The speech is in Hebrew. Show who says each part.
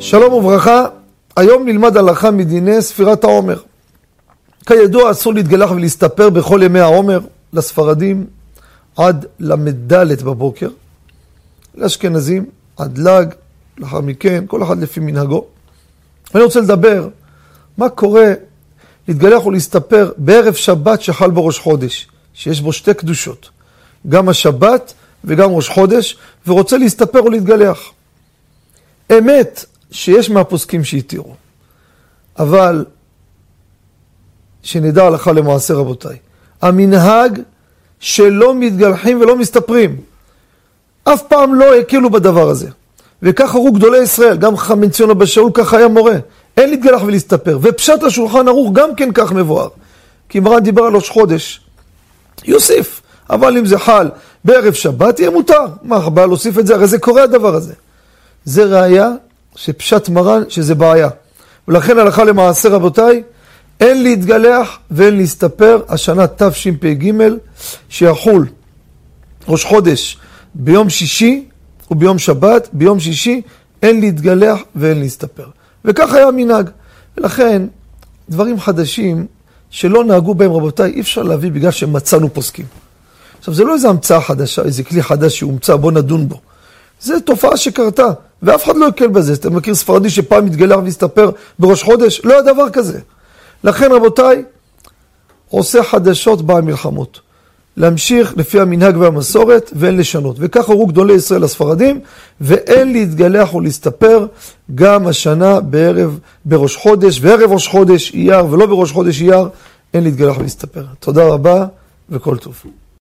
Speaker 1: שלום וברכה, היום נלמד הלכה מדיני ספירת העומר. כידוע אסור להתגלח ולהסתפר בכל ימי העומר לספרדים עד ל"ד בבוקר, לאשכנזים עד ל"ג, לאחר מכן כל אחד לפי מנהגו. אני רוצה לדבר מה קורה להתגלח ולהסתפר בערב שבת שחל בו ראש חודש, שיש בו שתי קדושות, גם השבת וגם ראש חודש, ורוצה להסתפר ולהתגלח. אמת שיש מהפוסקים שהתירו, אבל שנדע הלכה למעשה רבותיי, המנהג שלא מתגלחים ולא מסתפרים, אף פעם לא הקלו בדבר הזה. וכך הראו גדולי ישראל, גם בן ציון אבא שאול ככה היה מורה, אין להתגלח ולהסתפר. ופשט השולחן ערוך גם כן כך מבואר. כי מרן דיבר על ראש חודש, יוסיף, אבל אם זה חל בערב שבת יהיה מותר. מה הבעיה להוסיף את זה? הרי זה קורה הדבר הזה. זה ראיה שפשט מרן שזה בעיה. ולכן הלכה למעשה רבותיי, אין להתגלח ואין להסתפר השנה תשפ"ג שיחול ראש חודש ביום שישי וביום שבת, ביום שישי אין להתגלח ואין להסתפר. וכך היה המנהג. ולכן דברים חדשים שלא נהגו בהם רבותיי אי אפשר להביא בגלל שמצאנו פוסקים. עכשיו זה לא איזה המצאה חדשה, איזה כלי חדש שהומצא, בוא נדון בו. זו תופעה שקרתה, ואף אחד לא יקל בזה. אתה מכיר ספרדי שפעם מתגלח והסתפר בראש חודש? לא היה דבר כזה. לכן רבותיי, עושה חדשות באה מלחמות. להמשיך לפי המנהג והמסורת ואין לשנות. וכך הורו גדולי ישראל הספרדים, ואין להתגלח ולהסתפר גם השנה בערב, בראש חודש, וערב ראש חודש אייר ולא בראש חודש אייר, אין להתגלח ולהסתפר. תודה רבה וכל טוב.